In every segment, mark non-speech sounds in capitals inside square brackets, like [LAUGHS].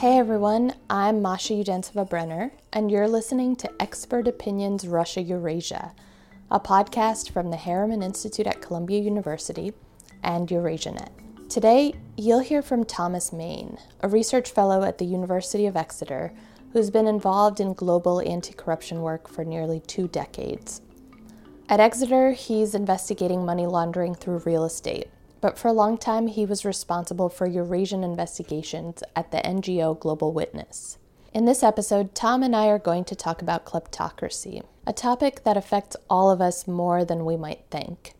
Hey everyone, I'm Masha Udensiva-Brener, and you're listening to Expert Opinions Russia Eurasia, a podcast from the Harriman Institute at Columbia University and EurasiaNet. Today, you'll hear from Thomas Mayne, a research fellow at the University of Exeter who's been involved in global anti corruption work for nearly two decades. At Exeter, he's investigating money laundering through real estate but for a long time he was responsible for Eurasian investigations at the NGO Global Witness. In this episode, Tom and I are going to talk about kleptocracy, a topic that affects all of us more than we might think,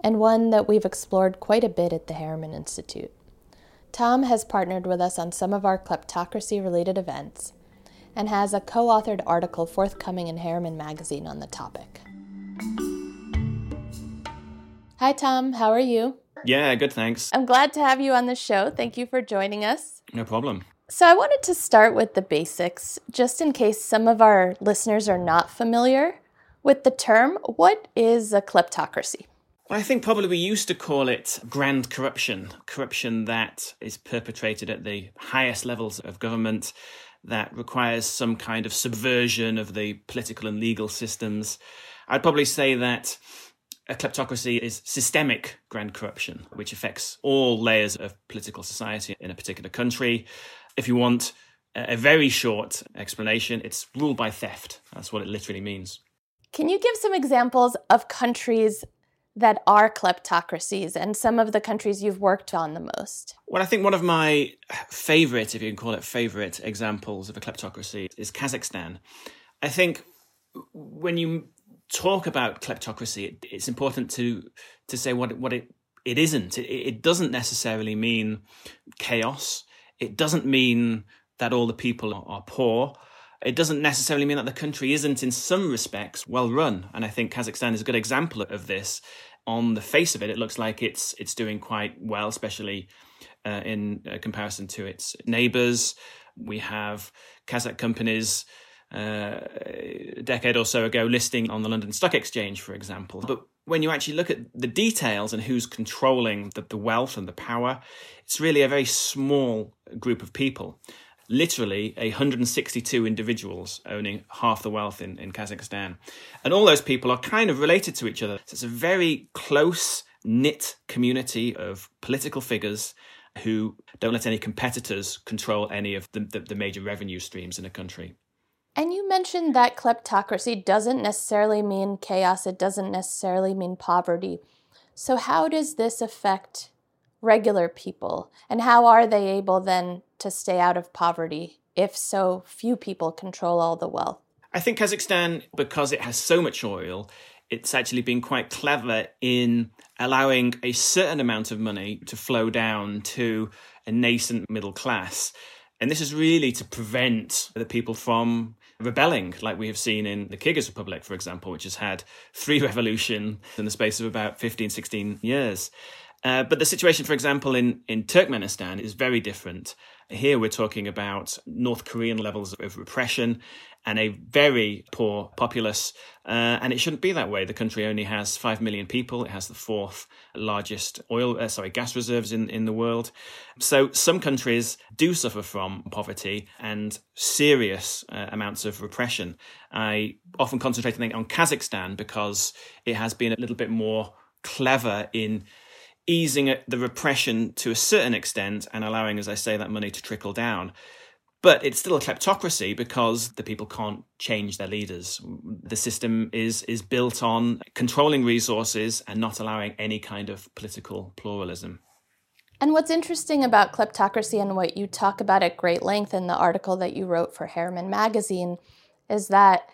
and one that we've explored quite a bit at the Harriman Institute. Tom has partnered with us on some of our kleptocracy related events and has a co authored article forthcoming in Harriman Magazine on the topic. Hi, Tom. How are you? Yeah, good, thanks. I'm glad to have you on the show. Thank you for joining us. No problem. So, I wanted to start with the basics, just in case some of our listeners are not familiar with the term. What is a kleptocracy? Well, I think probably we used to call it grand corruption, corruption that is perpetrated at the highest levels of government, that requires some kind of subversion of the political and legal systems. I'd probably say that a kleptocracy is systemic grand corruption, which affects all layers of political society in a particular country. If you want a very short explanation, it's ruled by theft. That's what it literally means. Can you give some examples of countries that are kleptocracies and some of the countries you've worked on the most? Well, I think one of my favorite, if you can call it favorite, examples of a kleptocracy is Kazakhstan. I think when you talk about kleptocracy, it's important to to say what what it it isn't. It, it doesn't necessarily mean chaos. It doesn't mean that all the people are, are poor. It doesn't necessarily mean that the country isn't, in some respects, well run. And I think Kazakhstan is a good example of this. On the face of it, it looks like it's it's doing quite well, especially uh, in uh, comparison to its neighbors. We have Kazakh companies uh, a decade or so ago listing on the London Stock Exchange, for example. But when you actually look at the details and who's controlling the, the wealth and the power, it's really a very small group of people. Literally 162 individuals owning half the wealth in, in Kazakhstan. And all those people are kind of related to each other. So it's a very close knit community of political figures who don't let any competitors control any of the, the, the major revenue streams in a country. And you mentioned that kleptocracy doesn't necessarily mean chaos, it doesn't necessarily mean poverty. So, how does this affect regular people? And how are they able then to stay out of poverty if so few people control all the wealth? I think Kazakhstan, because it has so much oil, it's actually been quite clever in allowing a certain amount of money to flow down to a nascent middle class. And this is really to prevent the people from rebelling, like we have seen in the Kyrgyz Republic, for example, which has had three [LAUGHS] revolutions in the space of about 15, 16 years. Uh, but the situation, for example, in, in Turkmenistan is very different. Here we're talking about North Korean levels of repression and a very poor populace. Uh, and it shouldn't be that way. The country only has 5 million people. It has the fourth largest oil, uh, sorry, gas reserves in, in the world. So some countries do suffer from poverty and serious uh, amounts of repression. I often concentrate on Kazakhstan because it has been a little bit more clever in easing the repression to a certain extent and allowing, as I say, that money to trickle down. But it's still a kleptocracy because the people can't change their leaders. The system is is built on controlling resources and not allowing any kind of political pluralism. And what's interesting about kleptocracy and what you talk about at great length in the article that you wrote for Harriman Magazine is that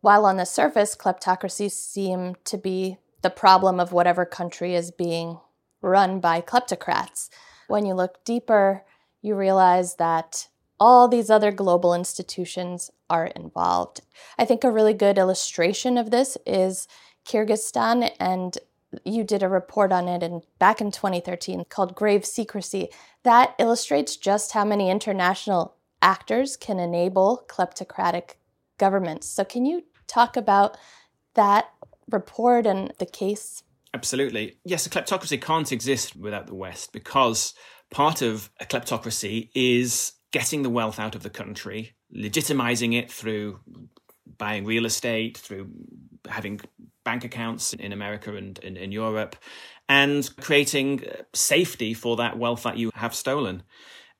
while on the surface kleptocracies seem to be the problem of whatever country is being run by kleptocrats, when you look deeper, you realize that all these other global institutions are involved. I think a really good illustration of this is Kyrgyzstan, and you did a report on it in, back in 2013 called Grave Secrecy. That illustrates just how many international actors can enable kleptocratic governments. So, can you talk about that report and the case? Absolutely. Yes, a kleptocracy can't exist without the West because part of a kleptocracy is getting the wealth out of the country, legitimizing it through buying real estate, through having bank accounts in America and in, in Europe, and creating uh, safety for that wealth that you have stolen.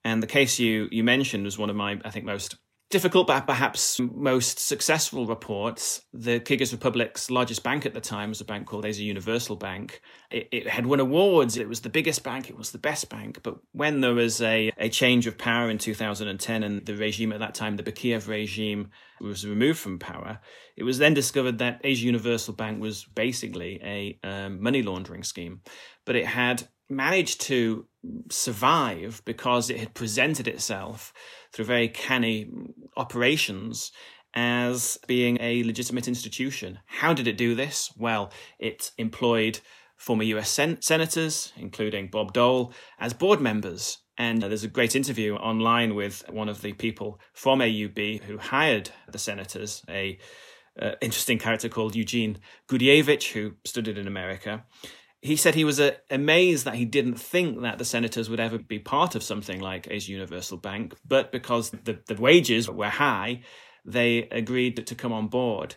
And the case you you mentioned was one of my, I think, most difficult but perhaps most successful reports. The Kyrgyz Republic's largest bank at the time was a bank called Asia Universal Bank. It, it, had won awards. It was the biggest bank. It was the best bank. But when there was a, a change of power in 2010 and the regime at that time, the Bakiev regime, was removed from power, it was then discovered that Asia Universal Bank was basically a um, money laundering scheme. But it had managed to survive because it had presented itself through very canny operations as being a legitimate institution. How did it do this? Well, it employed former US sen- senators, including Bob Dole, as board members. And there's a great interview online with one of the people from AUB who hired the senators, a uh, interesting character called Eugene Gourevitch, who studied in America he said he was uh, amazed that he didn't think that the senators would ever be part of something like a Universal Bank, but because the, the wages were high, they agreed to come on board.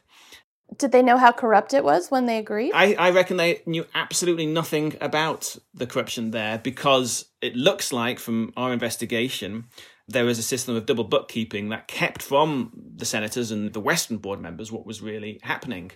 Did they know how corrupt it was when they agreed? I, I reckon they knew absolutely nothing about the corruption there because it looks like, from our investigation, there was a system of double bookkeeping that kept from the senators and the Western board members what was really happening.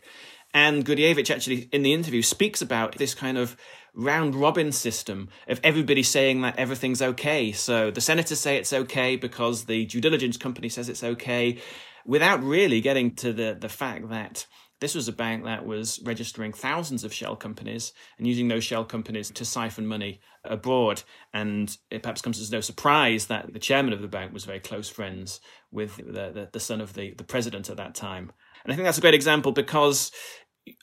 And Gourevitch actually, in the interview, speaks about this kind of round robin system of everybody saying that everything's okay. So the senators say it's okay because the due diligence company says it's okay, without really getting to the, the fact that this was a bank that was registering thousands of shell companies and using those shell companies to siphon money abroad. And it perhaps comes as no surprise that the chairman of the bank was very close friends with the, the, the son of the, the president at that time. And I think that's a great example because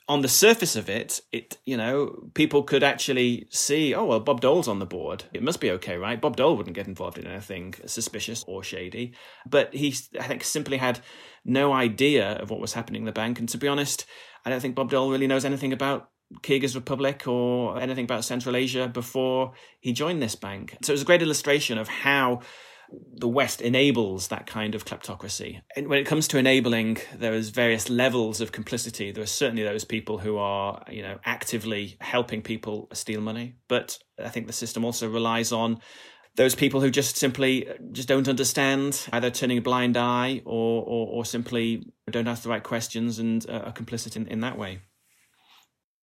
on the surface of it, it you know people could actually see, oh well, Bob Dole's on the board. It must be okay, right? Bob Dole wouldn't get involved in anything suspicious or shady, but he, I think, simply had no idea of what was happening in the bank. And to be honest, I don't think Bob Dole really knows anything about Kyrgyz Republic or anything about Central Asia before he joined this bank. So it was a great illustration of how the West enables that kind of kleptocracy. And when it comes to enabling, there is various levels of complicity. There are certainly those people who are, you know, actively helping people steal money. But I think the system also relies on those people who just simply uh, just don't understand, either turning a blind eye or or, or simply don't ask the right questions and uh, are complicit in, in that way.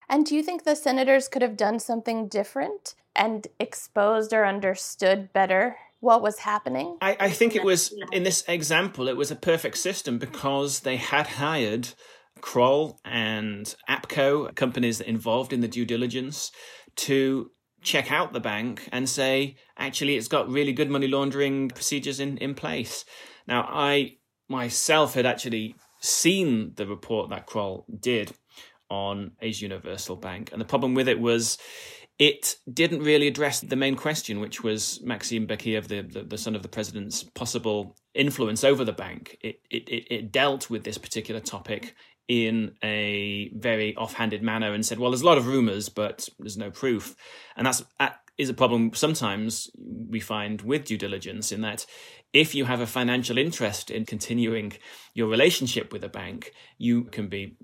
And do you think the senators could have done something different and exposed or understood better what was happening? I, I think it was, in this example, it was a perfect system because they had hired Kroll and APCO, companies that involved in the due diligence, to check out the bank and say, actually, it's got really good money laundering procedures in, in place. Now, I myself had actually seen the report that Kroll did on Asia Universal Bank, and the problem with it was it didn't really address the main question, which was Maxim Bakiev, the, the, the, son of the president's possible influence over the bank. It, it, it dealt with this particular topic in a very offhanded manner and said, well, there's a lot of rumors, but there's no proof. And that's that is a problem sometimes we find with due diligence in that if you have a financial interest in continuing your relationship with a bank, you can be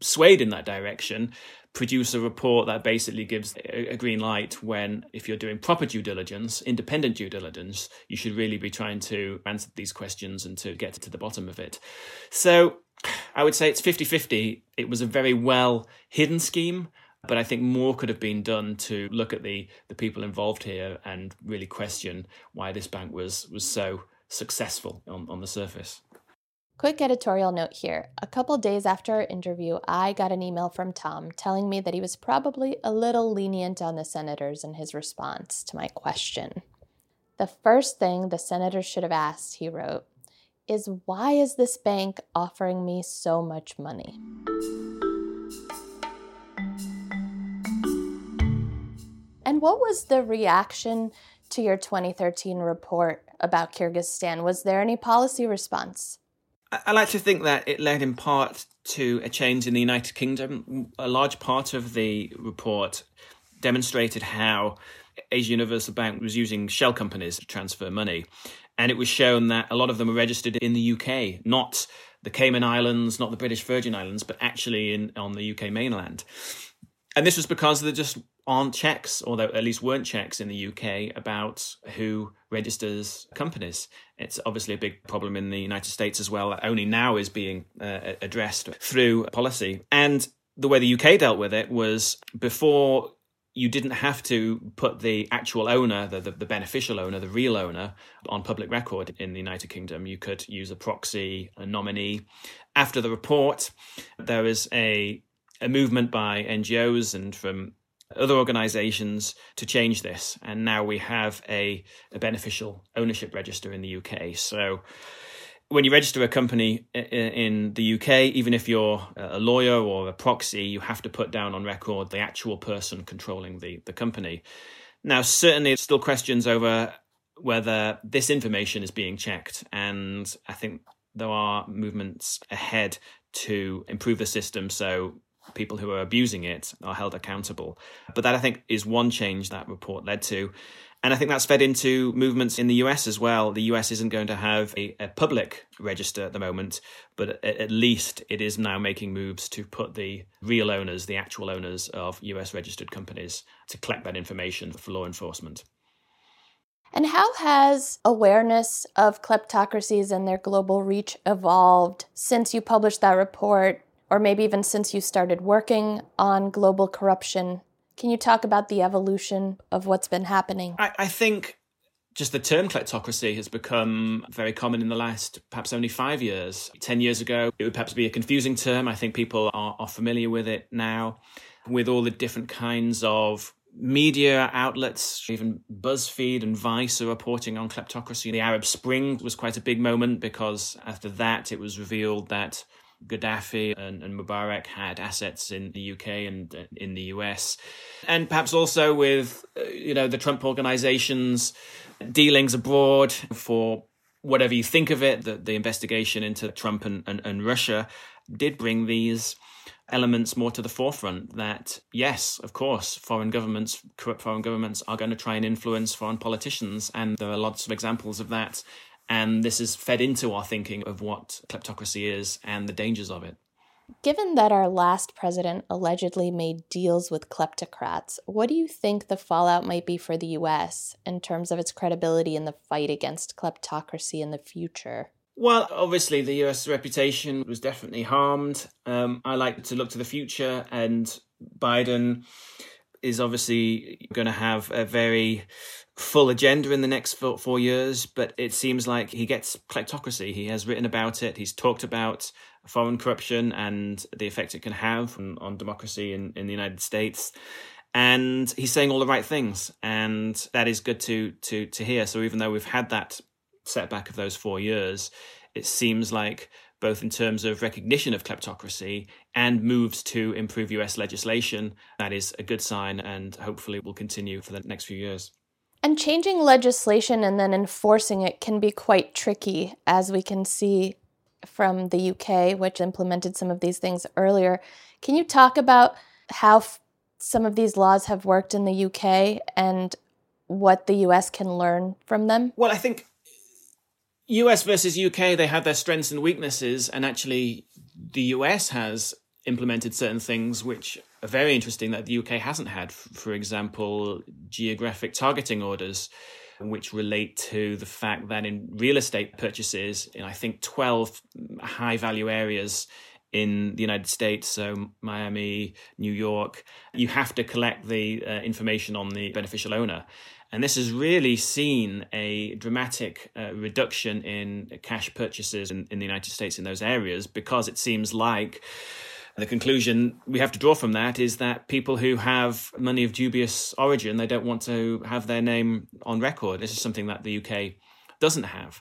swayed in that direction produce a report that basically gives a green light when if you're doing proper due diligence independent due diligence you should really be trying to answer these questions and to get to the bottom of it so i would say it's 50-50 it was a very well hidden scheme but I think more could have been done to look at the the people involved here and really question why this bank was was so successful on, on the surface. Quick editorial note here. A couple days after our interview, I got an email from Tom telling me that he was probably a little lenient on the senators in his response to my question. The first thing the senators should have asked, he wrote, is why is this bank offering me so much money? And what was the reaction to your 2013 report about Kyrgyzstan? Was there any policy response? I like to think that it led in part to a change in the United Kingdom. A large part of the report demonstrated how Asia Universal Bank was using shell companies to transfer money. And it was shown that a lot of them were registered in the UK, not the Cayman Islands, not the British Virgin Islands, but actually in on the UK mainland. And this was because there just aren't checks, or there at least weren't checks in the UK about who registers companies. It's obviously a big problem in the United States as well, that only now is being uh, addressed through policy. And the way the UK dealt with it was before you didn't have to put the actual owner, the, the, the, beneficial owner, the real owner, on public record in the United Kingdom. You could use a proxy, a nominee. After the report, there was a, a movement by NGOs and from other organizations to change this. And now we have a, a beneficial ownership register in the UK. So when you register a company in the UK, even if you're a lawyer or a proxy, you have to put down on record the actual person controlling the, the company. Now, certainly, still questions over whether this information is being checked. And I think there are movements ahead to improve the system so people who are abusing it are held accountable. But that, I think, is one change that report led to. And I think that's fed into movements in the US as well. The US isn't going to have a, a public register at the moment, but at, at least it is now making moves to put the real owners, the actual owners of US registered companies, to collect that information for law enforcement. And how has awareness of kleptocracies and their global reach evolved since you published that report, or maybe even since you started working on global corruption can you talk about the evolution of what's been happening? I, I think just the term kleptocracy has become very common in the last perhaps only five years. Ten years ago, it would perhaps be a confusing term. I think people are, are familiar with it now, with all the different kinds of media outlets, even BuzzFeed and Vice are reporting on kleptocracy. The Arab Spring was quite a big moment because after that, it was revealed that Gaddafi and, and, Mubarak had assets in the UK and uh, in the US, and perhaps also with uh, you know the Trump organization's dealings abroad for whatever you think of it. The, the investigation into Trump and, and, and Russia did bring these elements more to the forefront that yes of course foreign governments corrupt foreign governments are going to try and influence foreign politicians and there are lots of examples of that and this is fed into our thinking of what kleptocracy is and the dangers of it. Given that our last president allegedly made deals with kleptocrats, what do you think the fallout might be for the US in terms of its credibility in the fight against kleptocracy in the future? Well, obviously, the US reputation was definitely harmed. Um, I like to look to the future, and Biden is obviously going to have a very full agenda in the next four, four, years, but it seems like he gets kleptocracy. He has written about it. He's talked about foreign corruption and the effect it can have on, on democracy in, in the United States. And he's saying all the right things, and that is good to to to hear. So even though we've had that setback of those four years, it seems like both in terms of recognition of kleptocracy and moves to improve US legislation. That is a good sign and hopefully will continue for the next few years. And changing legislation and then enforcing it can be quite tricky, as we can see from the UK, which implemented some of these things earlier. Can you talk about how f- some of these laws have worked in the UK and what the US can learn from them? Well, I think US versus UK, they have their strengths and weaknesses, and actually, the US has implemented certain things which are very interesting that the UK hasn't had. For example, geographic targeting orders, which relate to the fact that in real estate purchases, in I think 12 high value areas in the United States, so Miami, New York, you have to collect the uh, information on the beneficial owner. And this has really seen a dramatic uh, reduction in cash purchases in, in the United States in those areas because it seems like the conclusion we have to draw from that is that people who have money of dubious origin, they don't want to have their name on record. This is something that the UK doesn't have.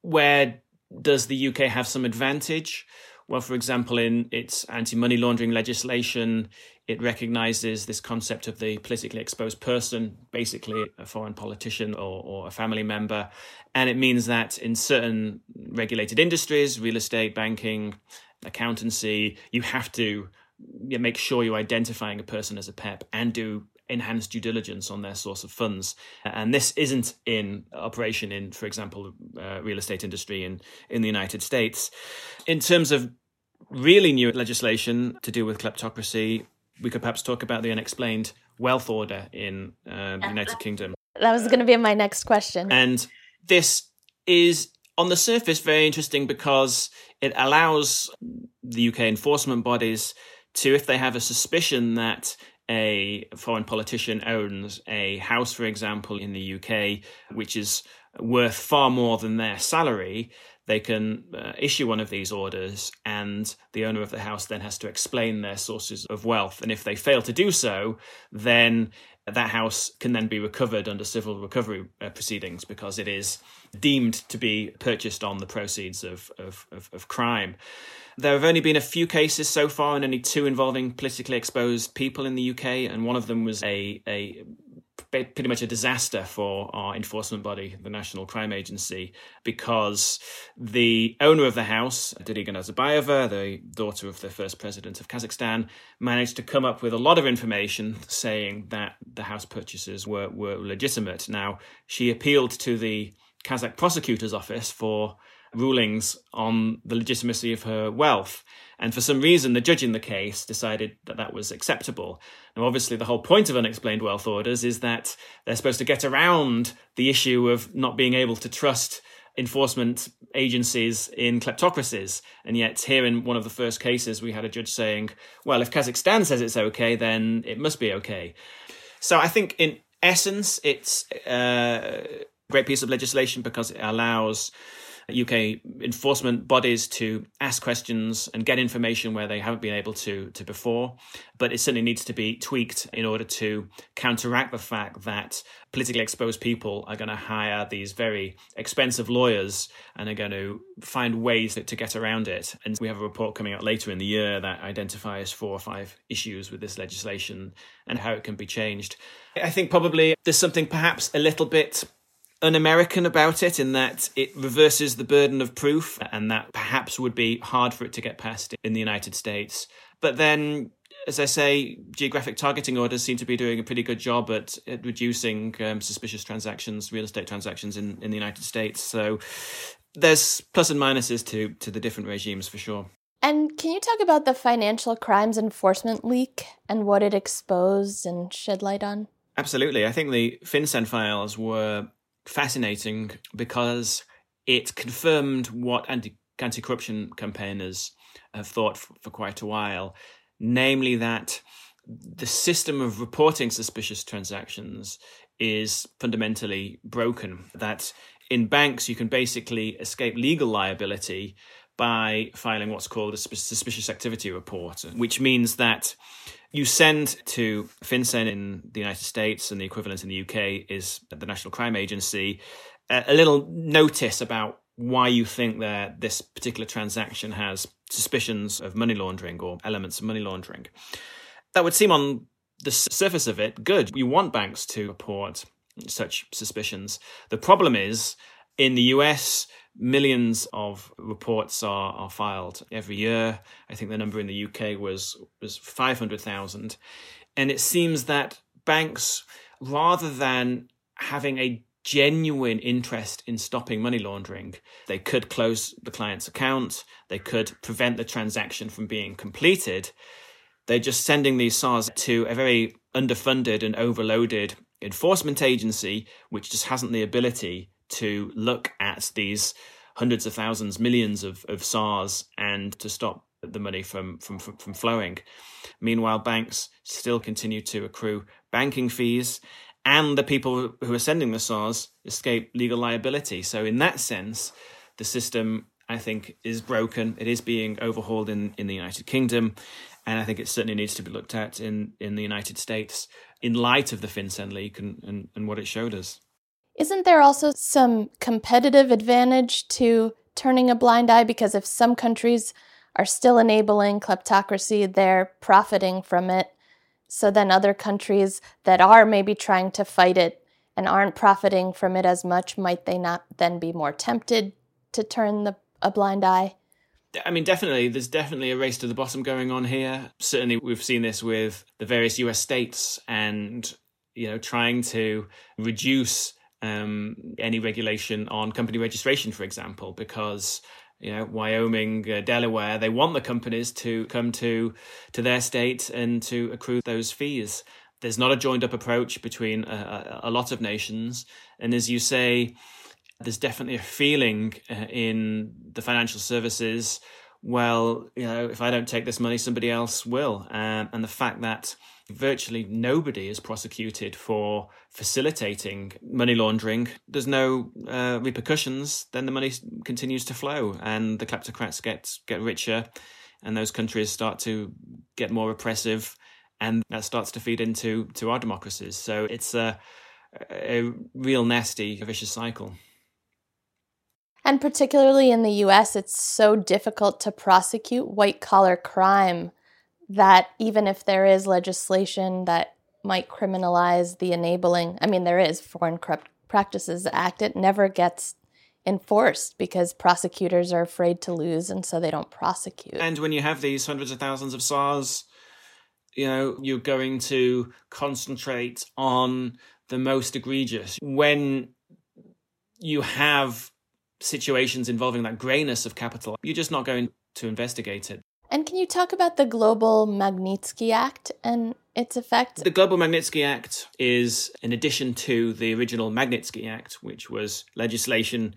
Where does the UK have some advantage? Well, for example, in its anti money laundering legislation, it recognizes this concept of the politically exposed person, basically a foreign politician or, or, a family member. And it means that in certain regulated industries, real estate, banking, accountancy, you have to make sure you're identifying a person as a PEP and do enhanced due diligence on their source of funds. And this isn't in operation in, for example, uh, real estate industry in, in the United States. In terms of really new legislation to do with kleptocracy, we could perhaps talk about the unexplained wealth order in uh, the United Kingdom. That was going to be my next question. And this is on the surface very interesting because it allows the UK enforcement bodies to, if they have a suspicion that a foreign politician owns a house, for example, in the UK, which is worth far more than their salary, they can uh, issue one of these orders, and the owner of the house then has to explain their sources of wealth. And if they fail to do so, then that house can then be recovered under civil recovery uh, proceedings because it is deemed to be purchased on the proceeds of, of, of, of crime. There have only been a few cases so far, and only two involving politically exposed people in the UK, and one of them was a, a pretty much a disaster for our enforcement body, the National Crime Agency, because the owner of the house, Dariga Nazarbayeva, the daughter of the first president of Kazakhstan, managed to come up with a lot of information saying that the house purchases were, were legitimate. Now, she appealed to the Kazakh prosecutor's office for rulings on the legitimacy of her wealth. And for some reason, the judge in the case decided that that was acceptable. Now, obviously, the whole point of unexplained wealth orders is that they're supposed to get around the issue of not being able to trust enforcement agencies in kleptocracies. And yet, here in one of the first cases, we had a judge saying, well, if Kazakhstan says it's okay, then it must be okay. So I think, in essence, it's a great piece of legislation because it allows UK enforcement bodies to ask questions and get information where they haven't been able to to before. But it certainly needs to be tweaked in order to counteract the fact that politically exposed people are going to hire these very expensive lawyers and are going to find ways to get around it. And we have a report coming out later in the year that identifies four or five issues with this legislation and how it can be changed. I think probably there's something perhaps a little bit un-American about it in that it reverses the burden of proof, and that perhaps would be hard for it to get past in the United States. But then, as I say, geographic targeting orders seem to be doing a pretty good job at, at reducing um, suspicious transactions, real estate transactions in, in the United States. So there's plus and minuses to to the different regimes for sure. And can you talk about the financial crimes enforcement leak and what it exposed and shed light on? Absolutely. I think the FinCEN files were fascinating because it confirmed what anti anti corruption campaigners have thought for, for quite a while, namely that the system of reporting suspicious transactions is fundamentally broken. That in banks, you can basically escape legal liability by filing what's called a suspicious activity report, which means that you send to FinCEN in the United States and the equivalent in the UK is the National Crime Agency a, a little notice about why you think that this particular transaction has suspicions of money laundering or elements of money laundering. That would seem on the surface of it good. You want banks to report such suspicions. The problem is in the US, millions of reports are, are filed every year. I think the number in the UK was was five hundred thousand, and it seems that banks, rather than having a genuine interest in stopping money laundering, they could close the client's account, they could prevent the transaction from being completed. They're just sending these SARS to a very underfunded and overloaded enforcement agency, which just hasn't the ability to look at these hundreds of thousands, millions of, of SARS and to stop the money from, from, from flowing. Meanwhile, banks still continue to accrue banking fees, and the people who are sending the SARS escape legal liability. So, in that sense, the system, I think, is broken. It is being overhauled in, in the United Kingdom, and I think it certainly needs to be looked at in, in the United States in light of the FinCEN leak and, and, and what it showed us. Isn't there also some competitive advantage to turning a blind eye? Because if some countries are still enabling kleptocracy, they're profiting from it. So then other countries that are maybe trying to fight it and aren't profiting from it as much, might they not then be more tempted to turn the, a blind eye? I mean, definitely, there's definitely a race to the bottom going on here. Certainly, we've seen this with the various US states and, you know, trying to reduce um, any regulation on company registration, for example, because you know Wyoming, uh, Delaware, they want the companies to come to to their state and to accrue those fees. There's not a joined up approach between a, a lot of nations, and as you say, there's definitely a feeling uh, in the financial services. Well, you know, if I don't take this money, somebody else will, um, and the fact that virtually nobody is prosecuted for facilitating money laundering. There's no uh, repercussions. Then the money continues to flow, and the kleptocrats get get richer, and those countries start to get more oppressive, and that starts to feed into to our democracies. So it's a a real nasty, vicious cycle. And particularly in the US, it's so difficult to prosecute white collar crime that even if there is legislation that might criminalize the enabling, I mean, there is Foreign Corrupt Practices Act, it never gets enforced because prosecutors are afraid to lose and so they don't prosecute. And when you have these hundreds of thousands of SARS, you know, you're going to concentrate on the most egregious. When you have situations involving that grayness of capital, you're just not going to investigate it. And can you talk about the Global Magnitsky Act and its effect? The Global Magnitsky Act is in addition to the original Magnitsky Act, which was legislation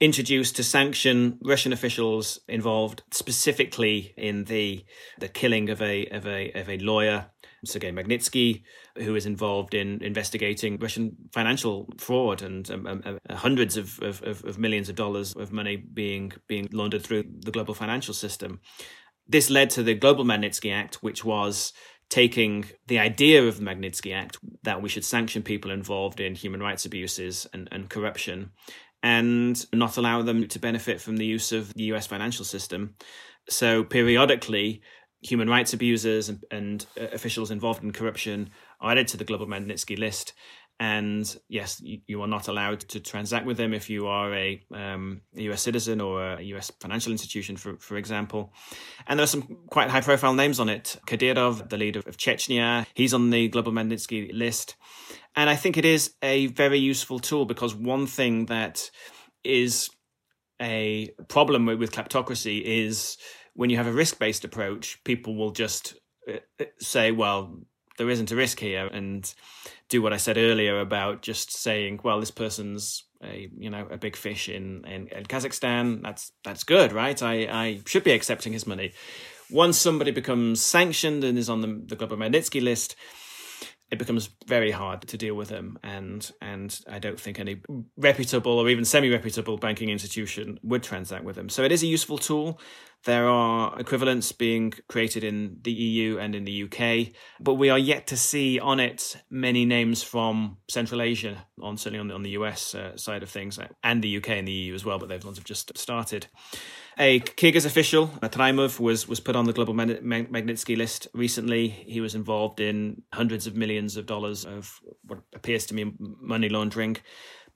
introduced to sanction Russian officials involved specifically in the the killing of a of a of a lawyer Sergei Magnitsky, who is involved in investigating Russian financial fraud and um, um, uh, hundreds of, of, of, millions of dollars of money being being laundered through the global financial system. This led to the Global Magnitsky Act, which was taking the idea of the Magnitsky Act that we should sanction people involved in human rights abuses and, and corruption and not allow them to benefit from the use of the US financial system. So periodically, human rights abusers and, and uh, officials involved in corruption are added to the Global Magnitsky list. And yes, you, are not allowed to transact with them if you are a, um, US citizen or a US financial institution, for, for example. And there are some quite high profile names on it. Kadyrov, the leader of Chechnya, he's on the Global Magnitsky list. And I think it is a very useful tool because one thing that is a problem with, with kleptocracy is when you have a risk based approach, people will just uh, uh, say, well, there isn't a risk here and do what I said earlier about just saying, well, this person's a you know a big fish in, in, in Kazakhstan. That's that's good, right? I, I should be accepting his money. Once somebody becomes sanctioned and is on the, the Global Magnitsky list, it becomes very hard to deal with them and and I don't think any reputable or even semi-reputable banking institution would transact with them. So it is a useful tool. There are equivalents being created in the EU and in the UK, but we are yet to see on it many names from Central Asia, on certainly on the, on the US uh, side of things, and the UK and the EU as well, but those ones have just started. A Kyrgyz official, Traimov, was was put on the global Magnitsky list recently. He was involved in hundreds of millions of dollars of what appears to me money laundering.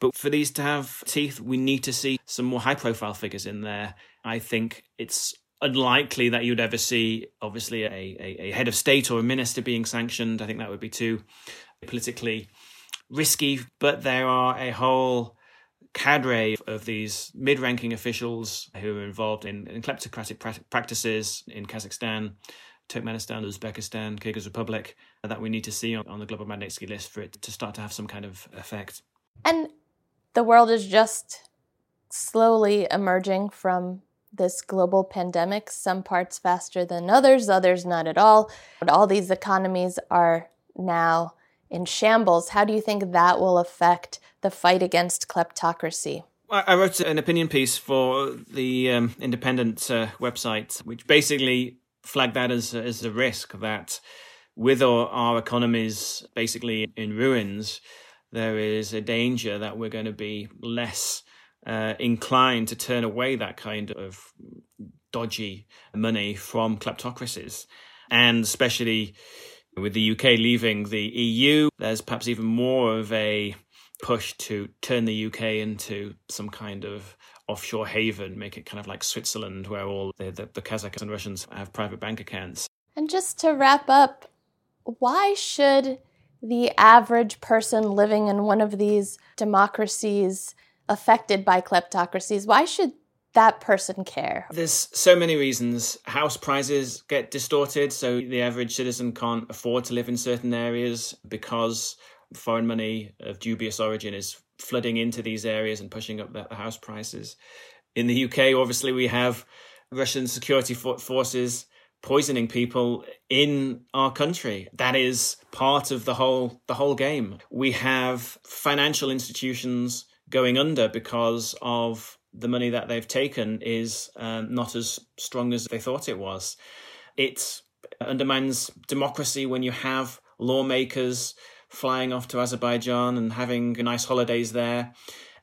But for these to have teeth, we need to see some more high profile figures in there. I think it's unlikely that you'd ever see, obviously, a, a, a, head of state or a minister being sanctioned. I think that would be too politically risky. But there are a whole cadre of these mid ranking officials who are involved in, in kleptocratic pra- practices in Kazakhstan. Turkmenistan, Uzbekistan, Kyrgyz Republic that we need to see on, on the global Magnitsky list for it to start to have some kind of effect. And the world is just slowly emerging from this global pandemic, some parts faster than others, others not at all. But all these economies are now in shambles. How do you think that will affect the fight against kleptocracy? I wrote an opinion piece for the um, independent uh, website, which basically flagged that as, as a risk that with our, our economies basically in ruins, there is a danger that we're going to be less uh, inclined to turn away that kind of dodgy money from kleptocracies. And especially with the UK leaving the EU, there's perhaps even more of a push to turn the UK into some kind of offshore haven, make it kind of like Switzerland, where all the, the, the Kazakhs and Russians have private bank accounts. And just to wrap up, why should the average person living in one of these democracies affected by kleptocracies, why should that person care? There's so many reasons. House prices get distorted, so the average citizen can't afford to live in certain areas because foreign money of dubious origin is flooding into these areas and pushing up the house prices. In the UK, obviously, we have Russian security forces poisoning people in our country. That is part of the whole the whole game. We have financial institutions going under because of the money that they've taken is um, not as strong as they thought it was. It undermines democracy when you have lawmakers flying off to Azerbaijan and having nice holidays there.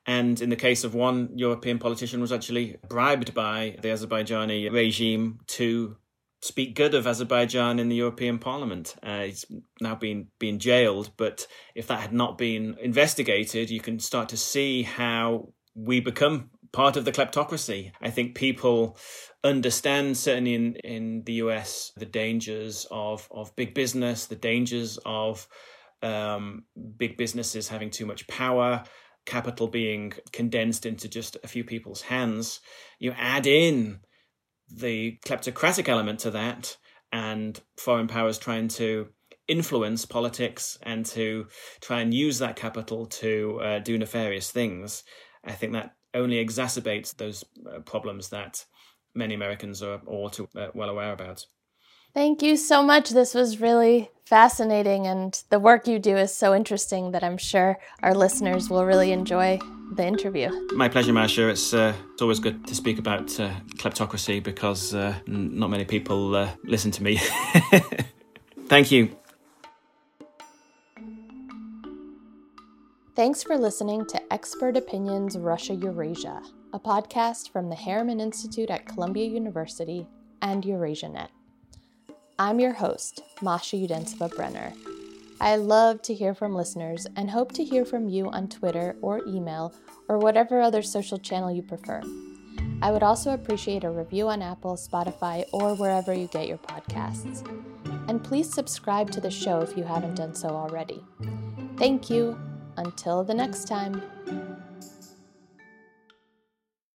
And in the case of one European politician was actually bribed by the Azerbaijani regime to speak good of Azerbaijan in the European Parliament. Uh, he's now been been jailed, but if that had not been investigated, you can start to see how we become part of the kleptocracy. I think people understand certainly in, in the US the dangers of of big business, the dangers of um, big businesses having too much power, capital being condensed into just a few people's hands. You add in the kleptocratic element to that and foreign powers trying to influence politics and to try and use that capital to uh, do nefarious things, I think that only exacerbates those uh, problems that many Americans are all too uh, well aware about. Thank you so much. This was really fascinating, and the work you do is so interesting that I'm sure our listeners will really enjoy the interview. My pleasure, Masha. It's, uh, it's always good to speak about uh, kleptocracy because uh, not many people uh, listen to me. [LAUGHS] Thank you. Thanks for listening to Expert Opinions Russia Eurasia, a podcast from the Harriman Institute at Columbia University and EurasiaNet. I'm your host, Masha Udensiva-Brener. I love to hear from listeners and hope to hear from you on Twitter or email or whatever other social channel you prefer. I would also appreciate a review on Apple, Spotify, or wherever you get your podcasts. And please subscribe to the show if you haven't done so already. Thank you. Until the next time.